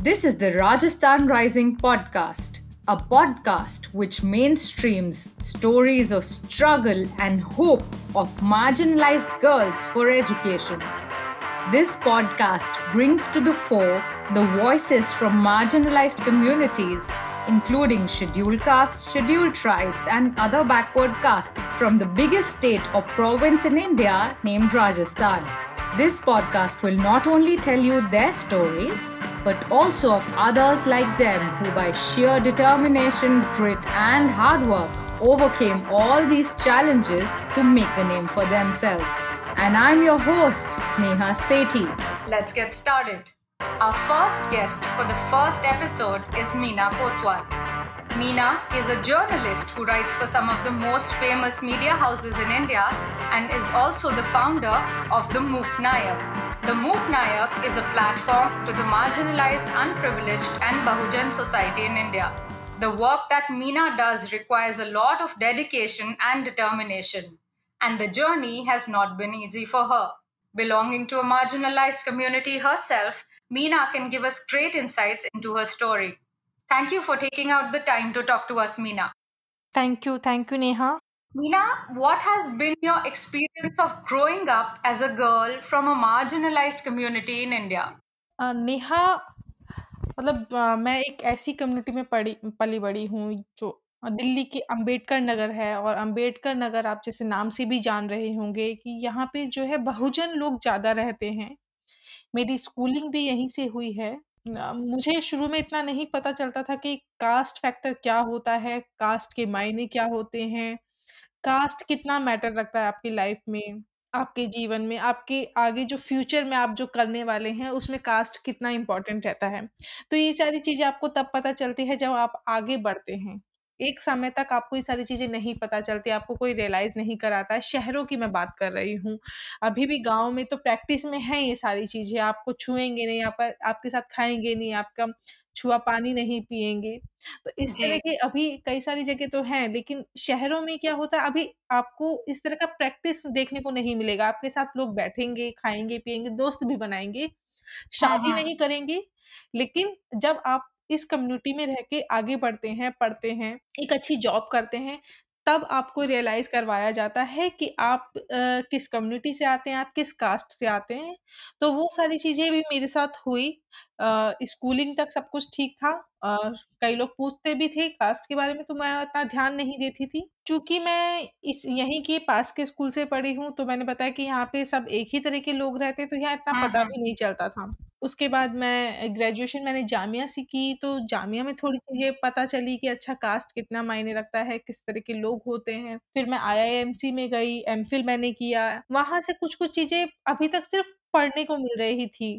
This is the Rajasthan Rising podcast, a podcast which mainstreams stories of struggle and hope of marginalized girls for education. This podcast brings to the fore the voices from marginalized communities, including scheduled castes, scheduled tribes, and other backward castes from the biggest state or province in India named Rajasthan. This podcast will not only tell you their stories, but also of others like them who, by sheer determination, grit, and hard work, overcame all these challenges to make a name for themselves. And I'm your host, Neha Sethi. Let's get started. Our first guest for the first episode is Meena Kotwal. Meena is a journalist who writes for some of the most famous media houses in India and is also the founder of the Mook Nayak. The Mook Nayak is a platform to the marginalized, unprivileged, and Bahujan society in India. The work that Meena does requires a lot of dedication and determination, and the journey has not been easy for her. Belonging to a marginalized community herself, Meena can give us great insights into her story. Thank you for taking out the time to talk to us, Meena. Thank you. Thank you, Neha. Meena, what has been your experience of growing up as a girl from a marginalized community in India? अ, नेहा मतलब अ, मैं एक ऐसी community में पड़ी पली बड़ी हूँ जो अ, दिल्ली के अंबेडकर नगर है और अंबेडकर नगर आप जैसे नाम से भी जान रहे होंगे कि यहाँ पे जो है बहुजन लोग ज़्यादा रहते हैं। मेरी स्कूलिंग भी यहीं से हुई है। मुझे शुरू में इतना नहीं पता चलता था कि कास्ट फैक्टर क्या होता है, कास्ट के मायने क्या होते हैं, कास्ट कितना मैटर रखता है आपकी लाइफ में, आपके जीवन में, आपके आगे जो फ्यूचर में आप जो करने वाले हैं, उसमें कास्ट कितना इम्पोर्टेंट रहता है। तो ये सारी चीज़ें आपको तब पता चलती है जब आप आगे बढ़ते हैं। एक समय तक आपको ये सारी चीज़ें नहीं पता चलती, आपको कोई रियलाइज़ नहीं कराता है। शहरों की मैं बात कर रही हूँ। अभी भी गाँव में तो प्रैक्टिस में है ये सारी चीज़ें, आपको छुएँगे नहीं, आपका आपके साथ खाएँगे नहीं, आपका छुआ पानी नहीं पिएँगे। तो इस जी तरह के अभी कई सारी जगह तो हैं, लेकिन शहरों में क्या होता है अभी आपको इस तरह का प्रैक्टिस देखने को नहीं मिलेगा। आपके साथ लोग बैठेंगे, खाएँगे, पिएँगे, दोस्त भी बनाएँगे, हाँ शादी हाँ नहीं करेंगे, लेकिन जब आप इस कम्युनिटी में रह के आगे बढ़ते हैं, पढ़ते हैं, एक अच्छी जॉब करते हैं, तब आपको रियलाइज़ करवाया जाता है कि आप अ, किस कम्युनिटी से आते हैं, आप किस कास्ट से आते हैं। तो वो सारी चीज़ें भी मेरे साथ हुई। स्कूलिंग तक सब कुछ ठीक था। अ, कई लोग पूछते भी थे कास्ट के बारे में तो मैं उतना ध्यान नहीं देती थी। चूँकि मैं इस यहीं के पास के स्कूल से पढ़ी हूँ, तो मैंने बताया कि यहाँ पे सब एक ही तरह के लोग रहते हैं, तो यहाँ इतना हम्म पता हम्म भी नहीं चलता था। उसके बाद मैं ग्रेजुएशन मैंने जामिया से की, तो जामिया में थोड़ी चीज़ें पता चली कि अच्छा कास्ट कितना मायने रखता है, किस तरह के लोग होते हैं। फिर मैं आईआईएमसी में गई, एमफिल मैंने किया। वहाँ से कुछ-कुछ चीज़ें अभी तक सिर्फ़ पढ़ने को मिल रही थी।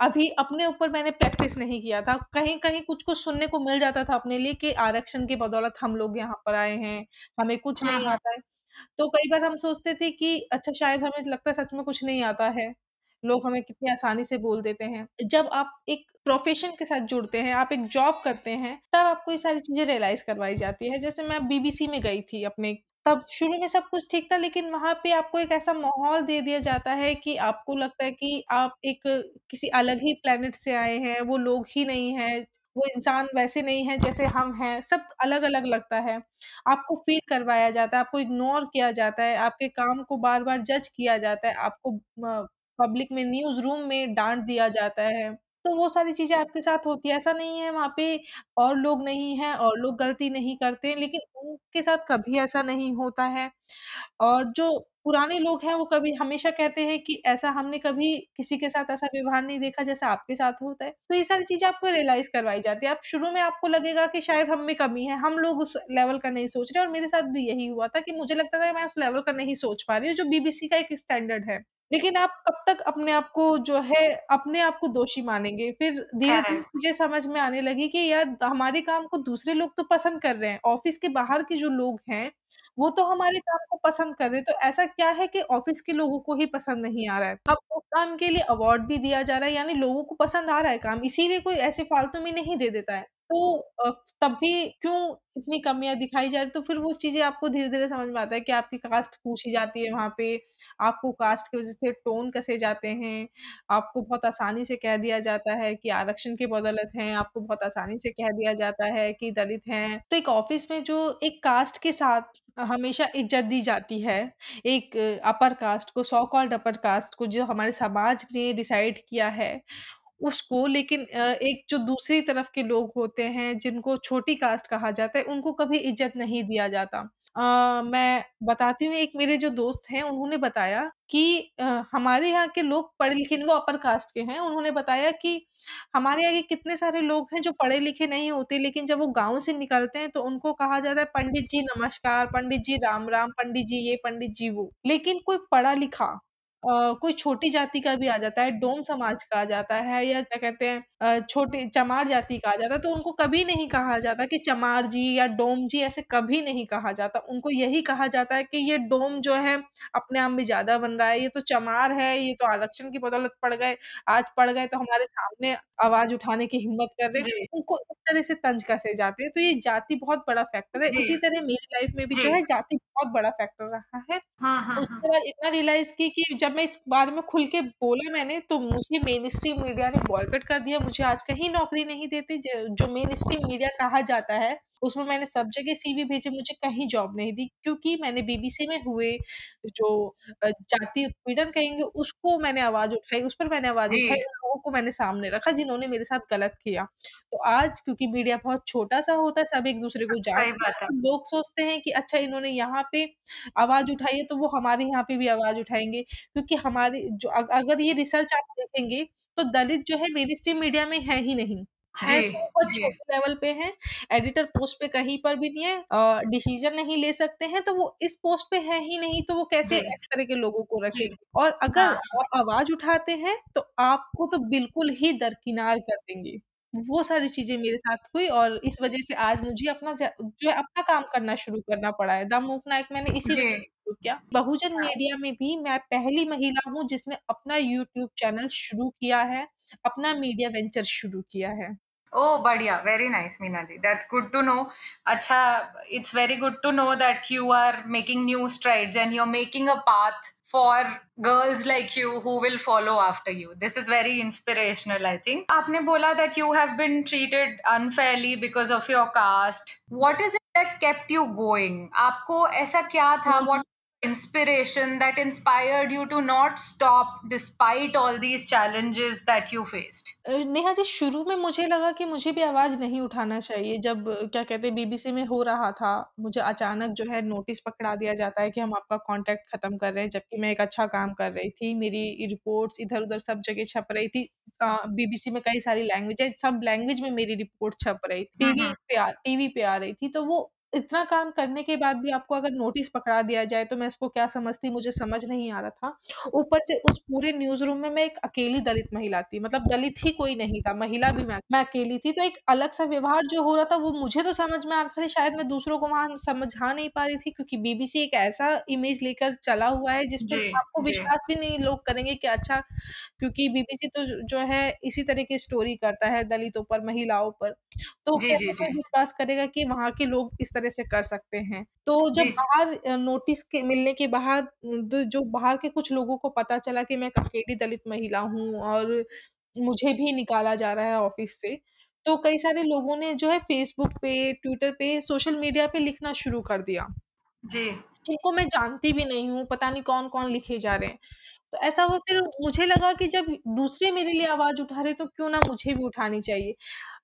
अभी अपने ऊपर मैंने प्रैक्टिस नहीं किया था। कहीं-कहीं कुछ-कुछ सुनने को मिल जाता था अपने लिए कि आरक्षण की बदौलत हम लोग यहाँ पर आए हैं, हमें कुछ हम्म नहीं हम्म आता है। तो कई बार हम सोचते थे कि अच्छा शायद हमें लगता है सच में कुछ नहीं आता है। लोग हमें कितनी आसानी से बोल देते हैं। जब आप एक प्रोफ़ेशन के साथ जुड़ते हैं, आप एक जॉब करते हैं, तब आपको ये सारी चीज़ें रियलाइज़ करवाई जाती है। जैसे मैं बीबीसी में गई थी अपने तब शुरू में सब कुछ ठीक था लेकिन वहाँ पे आपको एक ऐसा माहौल दे दिया जाता है कि आपको लगता है कि आप एक किसी अलग ही प्लैनेट से आए हैं, वो लोग ही नहीं हैं, वो इंसान वैसे नहीं है जैसे हम हैं, सब अलग-अलग लगता है। आपको फ़ील करवाया जाता है, आपको इग्नोर किया जाता है, आपके काम को बार-बार जज किया जाता है, आपको पब्लिक में न्यूज़ रूम में डाँट दिया जाता है। तो वो सारी चीज़ें आपके साथ होती है। ऐसा नहीं है वहाँ पे और लोग नहीं हैं और लोग गलती नहीं करते हैं, लेकिन उनके साथ कभी ऐसा नहीं होता है। और जो पुराने लोग हैं वो कभी हमेशा कहते हैं कि ऐसा हमने कभी किसी के साथ ऐसा व्यवहार नहीं देखा जैसा आपके साथ होता है। तो ये सारी चीज़ें आपको रियलाइज़ करवाई जाती है। आप शुरू में आपको लगेगा कि शायद हम में कमी है, हम लोग उस लेवल का नहीं सोच रहे और मेरे साथ भी यही हुआ था कि मुझे लगता था मैं उस लेवल का नहीं सोच पा रही हूँ जो बीबीसी का एक स्टैंडर्ड है। लेकिन आप कब तक अपने आप को जो है अपने आप को दोषी मानेंगे? फिर धीरे-धीरे करेक्ट मुझे समझ में आने लगी कि यार हमारे काम को दूसरे लोग तो पसंद कर रहे हैं। ऑफ़िस के बाहर के जो लोग हैं, वो तो हमारे काम को पसंद कर रहे हैं। तो ऐसा क्या है कि ऑफ़िस के लोगों को ही पसंद नहीं आ रहा है? अब उस काम के लिए अवार्ड भी दिया जा रहा है, यानी लोगों को पसंद आ रहा है काम, इसीलिए कोई ऐसे फालतू में नहीं दे देता है। तो तब भी क्यों इतनी कमियाँ दिखाई जा रही? तो फिर वो चीज़ें आपको धीरे-धीरे समझ में आता है कि आपकी कास्ट पूछी जाती है वहाँ पे, आपको कास्ट की वज़ह से टोन कसे जाते हैं, आपको बहुत आसानी से कह दिया जाता है कि आरक्षण की बदौलत हैं, आपको बहुत आसानी से कह दिया जाता है कि दलित हैं। तो एक ऑफ़िस में जो एक कास्ट के साथ हमेशा इज़्ज़त दी जाती है, एक अपर कास्ट को सो कॉल्ड अपर कास्ट को जो हमारे समाज ने डिसाइड किया है, उसको लेकिन एक जो दूसरी तरफ़ के लोग होते हैं, जिनको छोटी कास्ट कहा जाता है, उनको कभी इज़्ज़त नहीं दिया जाता। अ, मैं बताती हूँ एक मेरे जो दोस्त हैं, उन्होंने बताया कि हमारे यहाँ के लोग पढ़े-लिखे वो अपर कास्ट के हैं, उन्होंने बताया कि हमारे यहाँ के कितने सारे लोग हैं जो पढ़े-लिखे नहीं होते, लेकिन जब वो गाँव से निकलते हैं तो उनको कहा जाता है पंडित जी नमस्कार, पंडित जी राम-राम, पंडित जी ये, पंडित जी वो। लेकिन कोई पढ़ा-लिखा अ, कोई छोटी जाति का भी आ जाता है, डोम समाज का आ जाता है या क्या कहते हैं अ, छोटे चमार जाति का आ जाता है, तो उनको कभी नहीं कहा जाता कि चमार जी या डोम जी ऐसे कभी नहीं कहा जाता। उनको यही कहा जाता है कि ये डोम जो है अपने आप में ज़्यादा बन रहा है, ये तो चमार है, ये तो आरक्षण की बदौलत पड़ गए, आज पड़ गए तो हमारे सामने आवाज़ उठाने की हिम्मत कर रहे हैं। जी। उनको इस तरह से तंज कसे जाते हैं, तो ये जाति बहुत बड़ा फैक्टर है। जी। इसी तरह मेरी लाइफ़ में भी जो जी। है जाति बहुत बड़ा फैक्टर रहा है। हाँ, हाँ, हाँ। उसके बाद इतना रियलाइज़ की कि जब मैं इस बारे में खुल के बोला मैंने, तो मुझे मेनस्ट्रीम मीडिया ने बॉयकॉट कर दिया, मुझे आज कहीं नौकरी नहीं देते। ज जो मेनस्ट्रीम मीडिया कहा जाता है, उसमें मैंने सब जगह सीवी भेजे, मुझे कहीं जॉब नहीं दी क्योंकि मैंने बीबीसी में हुए जो जाति उत्पीड़न कहेंगे, उसको मैंने आवाज़ उठाई, उस पर मैंने आवाज़ उठाई, लोगों को मैंने सामने रखा जिन्होंने मेरे साथ गलत किया। तो आज क्योंकि मीडिया बहुत छोटा-सा होता है, सब एक-दूसरे को सही जानते हैं, लोग सोचते हैं कि अच्छा इन्होंने यहाँ पे आवाज़ उठाई है, तो वो हमारे यहाँ पे भी आवाज़ उठाएँगे क्योंकि हमारी जो अगर ये रिसर्च आप देखेंगे, तो दलित जो है मेनस्ट्रीम मीडिया में है ही नहीं। है जी, तो बहुत छोटे लेवल पे हैं, एडिटर पोस्ट पे कहीं पर भी नहीं है डिसीज़न नहीं ले सकते हैं, तो वो इस पोस्ट पे है ही नहीं, तो वो कैसे इस तरह के लोगों को। रखेंगे? और अगर हाँ, आवाज़ उठाते हैं, तो आपको तो बिल्कुल ही दरकिनार कर देंगे। वो सारी चीज़ें मेरे साथ हुई और इस वज़ह से आज मुझे अपना ज जो है अपना काम करना शुरू करना पड़ा है। द मूव नायक मैंने इसी जी। वज़ह से शुरू किया। बहुजन हाँ। मीडिया में भी मैं पहली महिला हूँ जिसने अपना यूट्यूब चैनल शुरू किया है, अपना मीडिया वेंचर शुरू किया है। ओह! बढ़िया, very nice Meena ji, that's good to know. अच्छा, it's very good to know that you are making new strides and you are making a path for girls like you who will follow after you. This is very inspirational I think. आपने बोला that you have been treated unfairly because of your caste. What is it that kept you going? आपको ऐसा क्या था? हुँ। What inspiration that inspired you to not stop despite all these challenges that you faced? Neha ji शुरू में मुझे लगा कि मुझे भी आवाज़ नहीं उठाना चाहिए जब क्या कहते हैं बीबीसी में हो रहा था, मुझे अचानक जो है नोटिस पकड़ा दिया जाता है कि हम आपका कॉन्ट्रैक्ट खत्म कर रहे हैं, जबकि मैं एक अच्छा काम कर रही थी। मेरी रिपोर्ट्स इधर-उधर सब जगह छप रही थी। बीबीसी में कई सारी लैंग्वेज है, सब लैंग्वेज में मेरी रिपोर्ट छप रही थी। टीवी पे आ टीवी पे आ रही थी, तो वो इतना काम करने के बाद भी आपको अगर नोटिस पकड़ा दिया जाए, तो मैं इसको क्या समझती मुझे समझ नहीं आ रहा था। ऊपर से उस पूरे न्यूज़ रूम में मैं एक अकेली दलित महिला थी, मतलब दलित ही कोई नहीं था, महिला भी मैं मैं अकेली थी, तो एक अलग-सा व्यवहार जो हो रहा था, वो मुझे तो समझ में आ रहा था, शायद मैं दूसरों को वहाँ समझा नहीं पा रही थी क्योंकि बीबीसी एक ऐसा इमेज लेकर चला हुआ है, जिस पे आपको विश्वास भी नहीं लोग करेंगे कि अच्छा क्योंकि बीबीसी तो जो है इसी तरह की स्टोरी करता है दलितों पर, महिलाओं पर। तो। विश्वास करेगा कि वहाँ के लोग इस तरह से कर सकते हैं। तो जब बाहर नोटिस के मिलने के बाद जो बाहर के कुछ लोगों को पता चला कि मैं अकेली दलित महिला हूँ और मुझे भी निकाला जा रहा है ऑफ़िस से, तो कई सारे लोगों ने जो है फ़ेसबुक पे, ट्विटर पे, सोशल मीडिया पे लिखना शुरू कर दिया। जी। जिनको मैं जानती भी नहीं हूँ, पता नहीं कौन-कौन लिखे जा रहे हैं। तो ऐसा हुआ फिर मुझे लगा कि जब दूसरे मेरे लिए आवाज़ उठा रहे, तो क्यों ना मुझे भी उठानी चाहिए।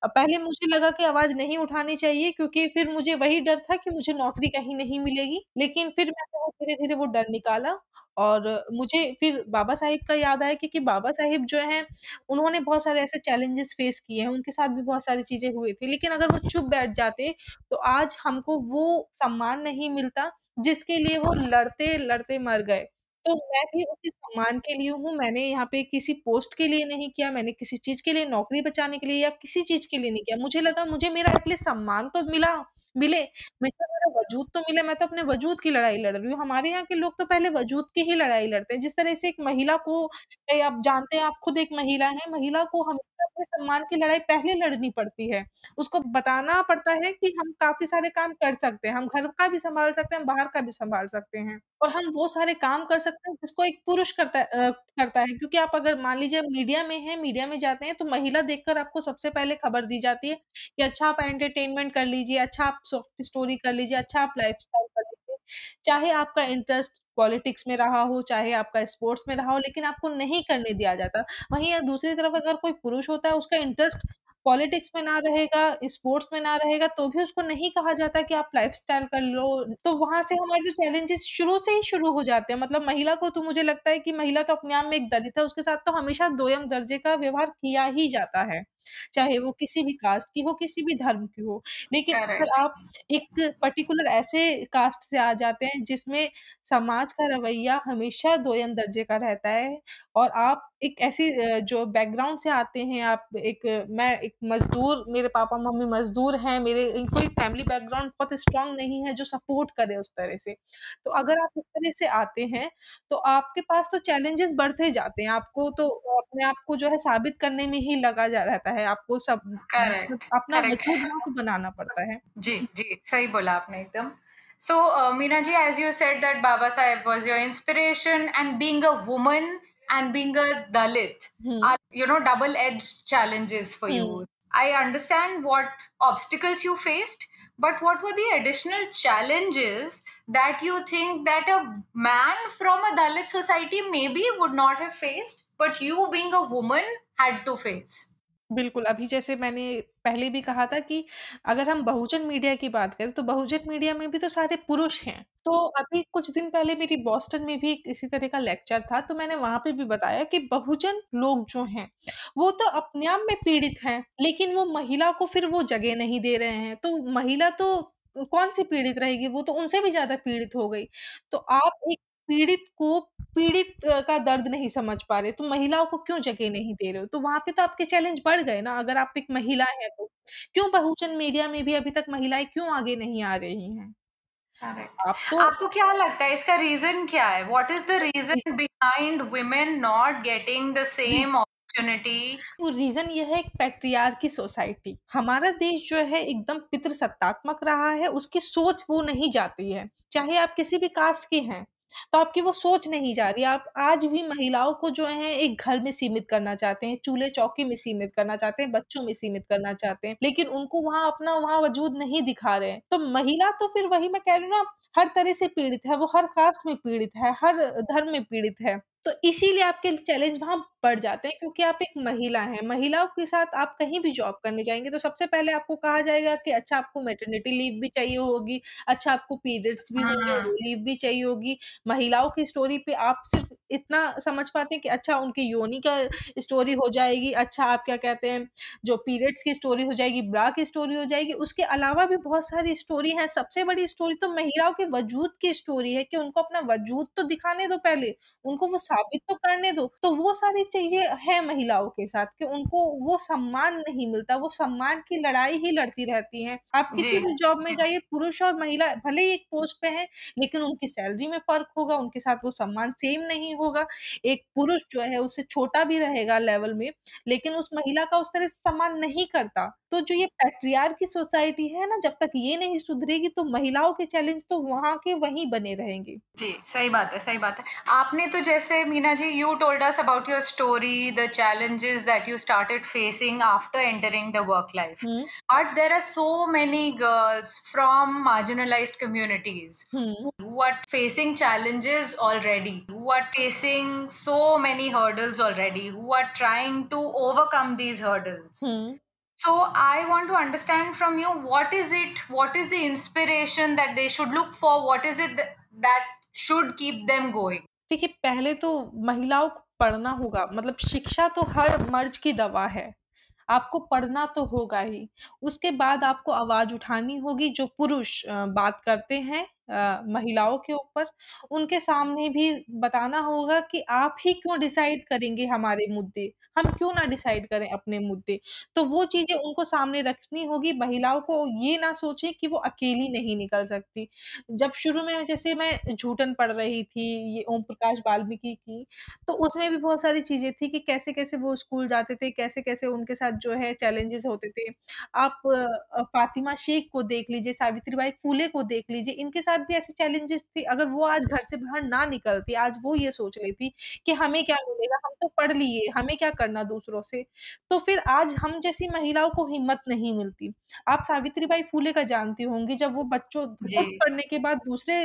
पहले मुझे लगा कि आवाज़ नहीं उठानी चाहिए क्योंकि फिर मुझे वही डर था कि मुझे नौकरी कहीं नहीं मिलेगी। लेकिन फिर मैंने धीरे-धीरे वो डर निकाला और मुझे फिर बाबा साहिब का याद आया क्योंकि बाबा साहिब जो है उन्होंने बहुत सारे ऐसे चैलेंजेस फेस किए हैं, उनके साथ भी बहुत सारी चीज़ें हुई थी। लेकिन अगर वो चुप बैठ जाते, तो आज हमको वो सम्मान नहीं मिलता, जिसके लिए वो लड़ते-लड़ते मर गए। तो मैं भी उसी सम्मान के लिए हूँ, मैंने यहाँ पे किसी पोस्ट के लिए नहीं किया, मैंने किसी चीज़ के लिए नौकरी बचाने के लिए या किसी चीज़ के लिए नहीं किया। मुझे लगा मुझे मेरा एटलीस्ट सम्मान तो मिला मिले, मुझे मेरा वजूद तो मिले, मैं तो अपने वजूद की लड़ाई लड़ रही हूँ। हमारे यहाँ के लोग तो पहले वजूद की ही लड़ाई लड़ते हैं। जिस तरह से एक महिला को आप जानते हैं, आप खुद एक महिला है महिला को हम अपने सम्मान की लड़ाई पहले लड़नी पड़ती है। उसको बताना पड़ता है कि हम काफ़ी सारे काम कर सकते हैं, हम घर का भी संभाल सकते हैं, बाहर का भी सँभाल सकते हैं और हम वो सारे काम कर सकते हैं जिसको एक पुरुष करता है करता है क्योंकि आप अगर मान लीजिए मीडिया में हैं, मीडिया में जाते हैं तो महिला देखकर आपको सबसे पहले खबर दी जाती है कि अच्छा आप एंटरटेनमेंट कर लीजिए, अच्छा आप सॉफ्ट स्टोरी कर लीजिए, अच्छा आप लाइफ़स्टाइल कर लीजिए। चाहे आपका इंटरेस्ट पॉलिटिक्स में रहा हो, चाहे आपका स्पोर्ट्स में रहा हो, लेकिन आपको नहीं करने दिया जाता। वहीं दूसरी तरफ़ अगर कोई पुरुष होता है, उसका इंटरेस्ट पॉलिटिक्स में ना रहेगा, स्पोर्ट्स में ना रहेगा, तो भी उसको नहीं कहा जाता कि आप लाइफ़स्टाइल कर लो। तो वहाँ से हमारे जो चैलेंजेस शुरू से ही शुरू हो जाते हैं। मतलब महिला को तो मुझे लगता है कि महिला तो अपने आप में एक दलित है, उसके साथ तो हमेशा दोयम दर्जे का व्यवहार किया ही जाता है। चाहे वो किसी भी कास्ट की हो, किसी भी धर्म की हो। लेकिन अगर आप एक पर्टिकुलर ऐसे कास्ट से आ जाते हैं जिसमें समाज का रवैया हमेशा दोयम दर्जे का रहता है और आप एक ऐसी अ, जो बैकग्राउंड से आते हैं, आप एक मैं एक मज़दूर मेरे पापा-मम्मी मज़दूर हैं, मेरे कोई फैमिली बैकग्राउंड बहुत स्ट्रांग नहीं है जो सपोर्ट करे उस तरह से। तो अगर आप इस तरह से आते हैं, तो आपके पास तो चैलेंजेस बढ़ते जाते हैं। आपको तो अपने आप को जो है साबित करने में ही लगा जा रहता है। आपको सब मतलब अपना पे बनाना पड़ता है। जी जी सही बोला आपने एकदम so uh, meena ji as you said that baba saheb was your inspiration and being a woman and being a dalit hmm, are you know double edged challenges for you i understand what obstacles you faced but what were the additional challenges that you think that a man from a dalit society maybe would not have faced but you being a woman had to face बिल्कुल, अभी जैसे मैंने पहले भी कहा था कि अगर हम बहुजन मीडिया की बात करें, तो बहुजन मीडिया में भी तो सारे पुरुष हैं। तो अभी कुछ दिन पहले मेरी बॉस्टन में भी इसी तरह का लेक्चर था, तो मैंने वहाँ पे भी बताया कि बहुजन लोग जो हैं, वो तो अपने आप में पीड़ित हैं, लेकिन वो महिला को फिर वो जगह नहीं दे रहे हैं। तो महिला तो कौन-सी पीड़ित रहेगी, वो तो उनसे भी ज़्यादा पीड़ित हो गई। तो आप एक पीड़ित को पीड़ित का दर्द नहीं समझ पा रहे, तो महिलाओं को क्यों जगह नहीं दे रहे हो? तो वहाँ पे तो आपके चैलेंज बढ़ गए ना, अगर आप एक महिला हैं तो। क्यों बहुजन मीडिया में भी अभी तक महिलाएँ क्यों आगे नहीं आ रही हैं? करेक्ट आप तो आपको क्या लगता है इसका रीजन क्या है what is the reason behind women not getting the same opportunity वो रीज़न ये है एक पैट्रियार्की सोसाइटी। हमारा देश जो है एकदम पितृसत्तात्मक रहा है, उसकी सोच वो नहीं जाती है। चाहे आप किसी भी कास्ट की हैं, तो आपकी वो सोच नहीं जा रही आप आज भी महिलाओं को जो है एक घर में सीमित करना चाहते हैं, चूल्हे-चौकी में सीमित करना चाहते हैं, बच्चों में सीमित करना चाहते हैं, लेकिन उनको वहाँ अपना वहाँ वजूद नहीं दिखा रहे हैं। तो महिला तो फिर वही मैं कह रही हूँ ना, हर तरह से पीड़ित है, वो हर कास्ट में पीड़ित है, हर धर्म में पीड़ित है। तो इसीलिए आपके चैलेंज वहाँ बढ़ जाते हैं क्योंकि आप एक महिला हैं। महिलाओं के साथ आप कहीं भी जॉब करने जाएँगे तो सबसे पहले आपको कहा जाएगा कि अच्छा आपको मैटरनिटी लीव भी चाहिए होगी, अच्छा आपको पीरियड्स भी होंगे, लीव भी चाहिए होगी। महिलाओं की स्टोरी पे आप सिर्फ़ इतना समझ पाते हैं कि अच्छा उनकी योनि का स्टोरी हो जाएगी, अच्छा आप क्या कहते हैं, जो पीरियड्स की स्टोरी हो जाएगी, ब्रा की स्टोरी हो जाएगी। उसके अलावा भी बहुत सारी स्टोरी हैं। सबसे बड़ी स्टोरी तो महिलाओं के वजूद की स्टोरी है कि उनको अपना वजूद तो दिखाने दो पहले, उनको वो साबित तो करने दो। तो वो सारी चीज़ें हैं महिलाओं के साथ कि उनको वो सम्मान नहीं मिलता, वो सम्मान की लड़ाई ही लड़ती रहती हैं। आप किसी भी जॉब में जाइए, पुरुष और महिला भले ही एक पोस्ट पे हैं, लेकिन उनकी सैलरी में फ़र्क होगा, उनके साथ वो सम्मान सेम नहीं होगा। एक पुरुष जो है उससे छोटा भी रहेगा लेवल में, लेकिन उस महिला का उस तरह से सम्मान नहीं करता। तो जो ये पैट्रियार्की सोसाइटी है ना, जब तक ये नहीं सुधरेगी तो महिलाओं के चैलेंज तो वहाँ के वहीं बने रहेंगे। जी सही बात है सही बात है आपने तो जैसे Meena ji you told us about your story The challenges that you started facing after entering the work life hmm, but there are so many girls from marginalized communities hmm, who are facing challenges already who are facing so many hurdles already who are trying to overcome these hurdles hmm. so i want to understand from you what is it what is the inspiration that they should look for what is it that, that should keep them going देखिए, पहले तो महिलाओं को पढ़ना होगा, मतलब शिक्षा तो हर मर्ज की दवा है। आपको पढ़ना तो होगा ही। उसके बाद आपको आवाज़ उठानी होगी, जो पुरुष बात करते हैं महिलाओं के ऊपर, उनके सामने भी बताना होगा कि आप ही क्यों डिसाइड करेंगे हमारे मुद्दे, हम क्यों ना डिसाइड करें अपने मुद्दे। तो वो चीज़ें उनको सामने रखनी होगी, महिलाओं को ये ना सोचें कि वो अकेली नहीं निकल सकती। जब शुरू में जैसे मैं झूठन पढ़ रही थी, ये ओम प्रकाश वाल्मीकि की, तो उसमें भी बहुत सारी चीज़ें थी कि कैसे-कैसे वो स्कूल जाते थे, कैसे-कैसे उनके साथ जो है चैलेंजेज़ होते थे। आप फातिमा शेख को देख लीजिए, सावित्री बाई फुले को देख लीजिए, इनके साथ भी ऐसे चैलेंजेस थे। अगर वो आज घर से बाहर ना निकलती, आज वो ये सोच लेती कि हमें क्या मिलेगा, हम तो पढ़ लिए, हमें क्या करना दूसरों से। तो फिर आज हम जैसी महिलाओं को हिम्मत नहीं मिलती। आप सावित्री बाई फुले का जानती होंगी, जब वो बच्चों खुद पढ़ने के बाद दूसरे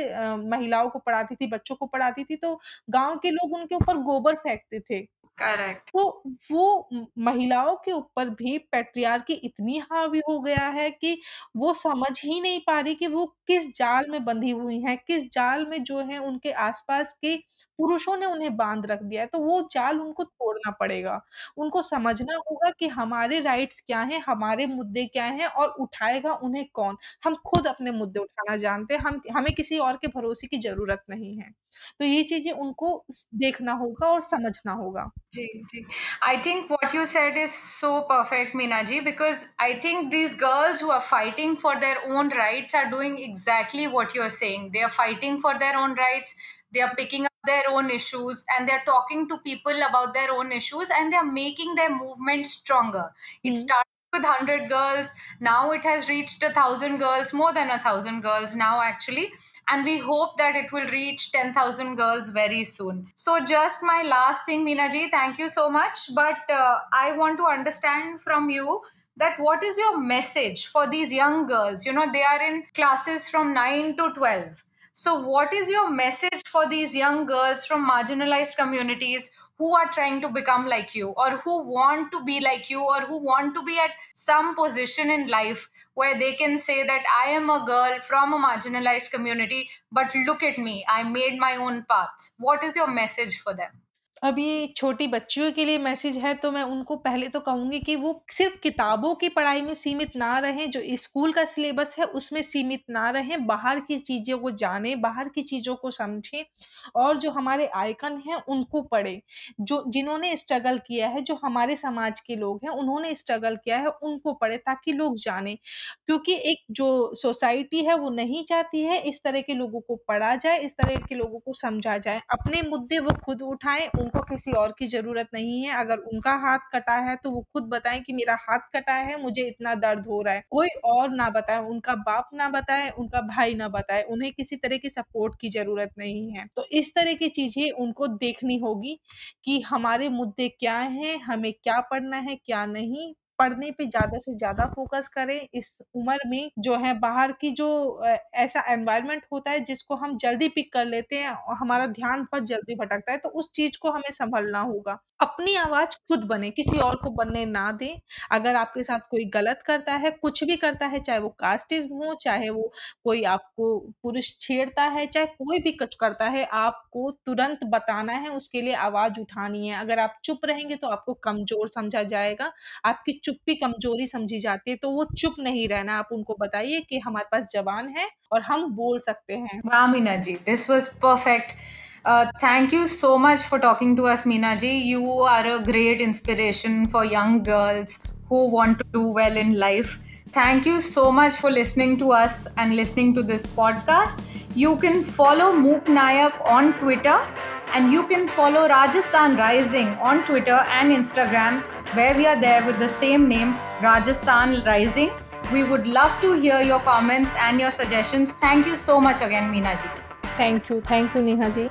महिलाओं को पढ़ाती थी, बच्चों को पढ़ाती थी, तो गाँव के लोग उनके ऊपर गोबर फेंकते थे। करेक्ट। तो वो महिलाओं के ऊपर भी पैट्रियार्की इतनी हावी हो गया है कि वो समझ ही नहीं पा रही कि वो किस जाल में बंधी हुई हैं, किस जाल में जो है उनके आस-पास के पुरुषों ने उन्हें बाँध रख दिया है, तो वो जाल उनको तोड़ना पड़ेगा। उनको समझना होगा कि हमारे राइट्स क्या हैं, हमारे मुद्दे क्या हैं और उठाएगा उन्हें कौन? हम खुद अपने मुद्दे उठाना जानते हैं, हम हमें किसी और के भरोसे की ज़रूरत नहीं है। तो ये चीज़ें उनको देखना होगा और समझना होगा। I think what you said is so perfect, Minaji, because I think these girls who are fighting for their own rights are doing exactly what you're saying. They are fighting for their own rights, they are picking up their own issues, and they're talking to people about their own issues, and they are making their movement stronger. It hmm. started with 100 girls, now it has reached a 1,000 girls, more than a 1,000 girls now, actually and we hope that it will reach 10,000 girls very soon. So, just my last thing, Minaji, thank you so much. But uh, I want to understand from you that what is your message for these young girls? You know, they are in classes from 9 to 12. So, what is your message for these young girls from marginalized communities who are trying to become like you or who want to be like you or who want to be at some position in life where they can say that I am a girl from a marginalized community, but look at me, I made my own path. What is your message for them? ये छोटी बच्चियों के लिए message है तो मैं उनको पहले तो कहूँगी कि वो सिर्फ़ किताबों की पढ़ाई में सीमित ना रहें, जो स्कूल का सिलेबस है उसमें सीमित ना रहें, बाहर की चीज़ों को जानें, बाहर की चीज़ों को समझें और जो हमारे आइकन हैं उनको पढ़ें। जो जिन्होंने स्ट्रगल किया है, जो हमारे समाज के लोग हैं, उन्होंने स्ट्रगल किया है, उनको पढ़ें ताकि लोग जानें। क्योंकि एक जो सोसाइटी है वो नहीं चाहती है इस तरह के लोगों को पढ़ा जाए, इस तरह के लोगों को समझा जाए। अपने मुद्दे वो खुद उठाएँ, उनको किसी और की ज़रूरत नहीं है। अगर उनका हाथ कटा है तो वो खुद बताएँ कि मेरा हाथ कटा है, मुझे इतना दर्द हो रहा है। कोई और ना बताए, उनका बाप ना बताए, उनका भाई ना बताए, उन्हें किसी तरह की सपोर्ट की ज़रूरत नहीं है। तो इस तरह की चीज़ें उनको देखनी होगी कि हमारे मुद्दे क्या हैं, हमें क्या पढ़ना है, क्या नहीं। पढ़ने पे ज़्यादा से ज़्यादा फ़ोकस करें इस उम्र में जो है बाहर की जो ऐसा एनवायरनमेंट होता है जिसको हम जल्दी पिक कर लेते हैं और हमारा ध्यान बहुत जल्दी भटकता है, तो उस चीज़ को हमें संभलना होगा। अपनी आवाज़ खुद बने किसी और को बनने ना दें। अगर आपके साथ कोई गलत करता है, कुछ भी करता है, चाहे वो कास्टिज़्म हो, चाहे वो कोई आपको पुरुष छेड़ता है, चाहे कोई भी कुछ करता है, आपको तुरंत बताना है, उसके लिए आवाज़ उठानी है। अगर आप चुप रहेंगे तो आपको कमज़ोर समझा जाएगा, आपकी चुप्पी कमज़ोरी समझी जाती है तो वो चुप नहीं रहना, आप उनको बताइए कि हमारे पास जवान है और हम बोल सकते हैं। वाह, Meena ji this was perfect thank you so much for talking to us Meena ji. You are a great inspiration for young girls who want to do well in life thank you so much for listening to us and listening to this podcast you can follow Mook Nayak on Twitter And you can follow Rajasthan Rising on Twitter and Instagram, where we are there with the same name, Rajasthan Rising. We would love to hear your comments and your suggestions. Thank you so much again, Meena ji. Thank you. Thank you, Neha ji.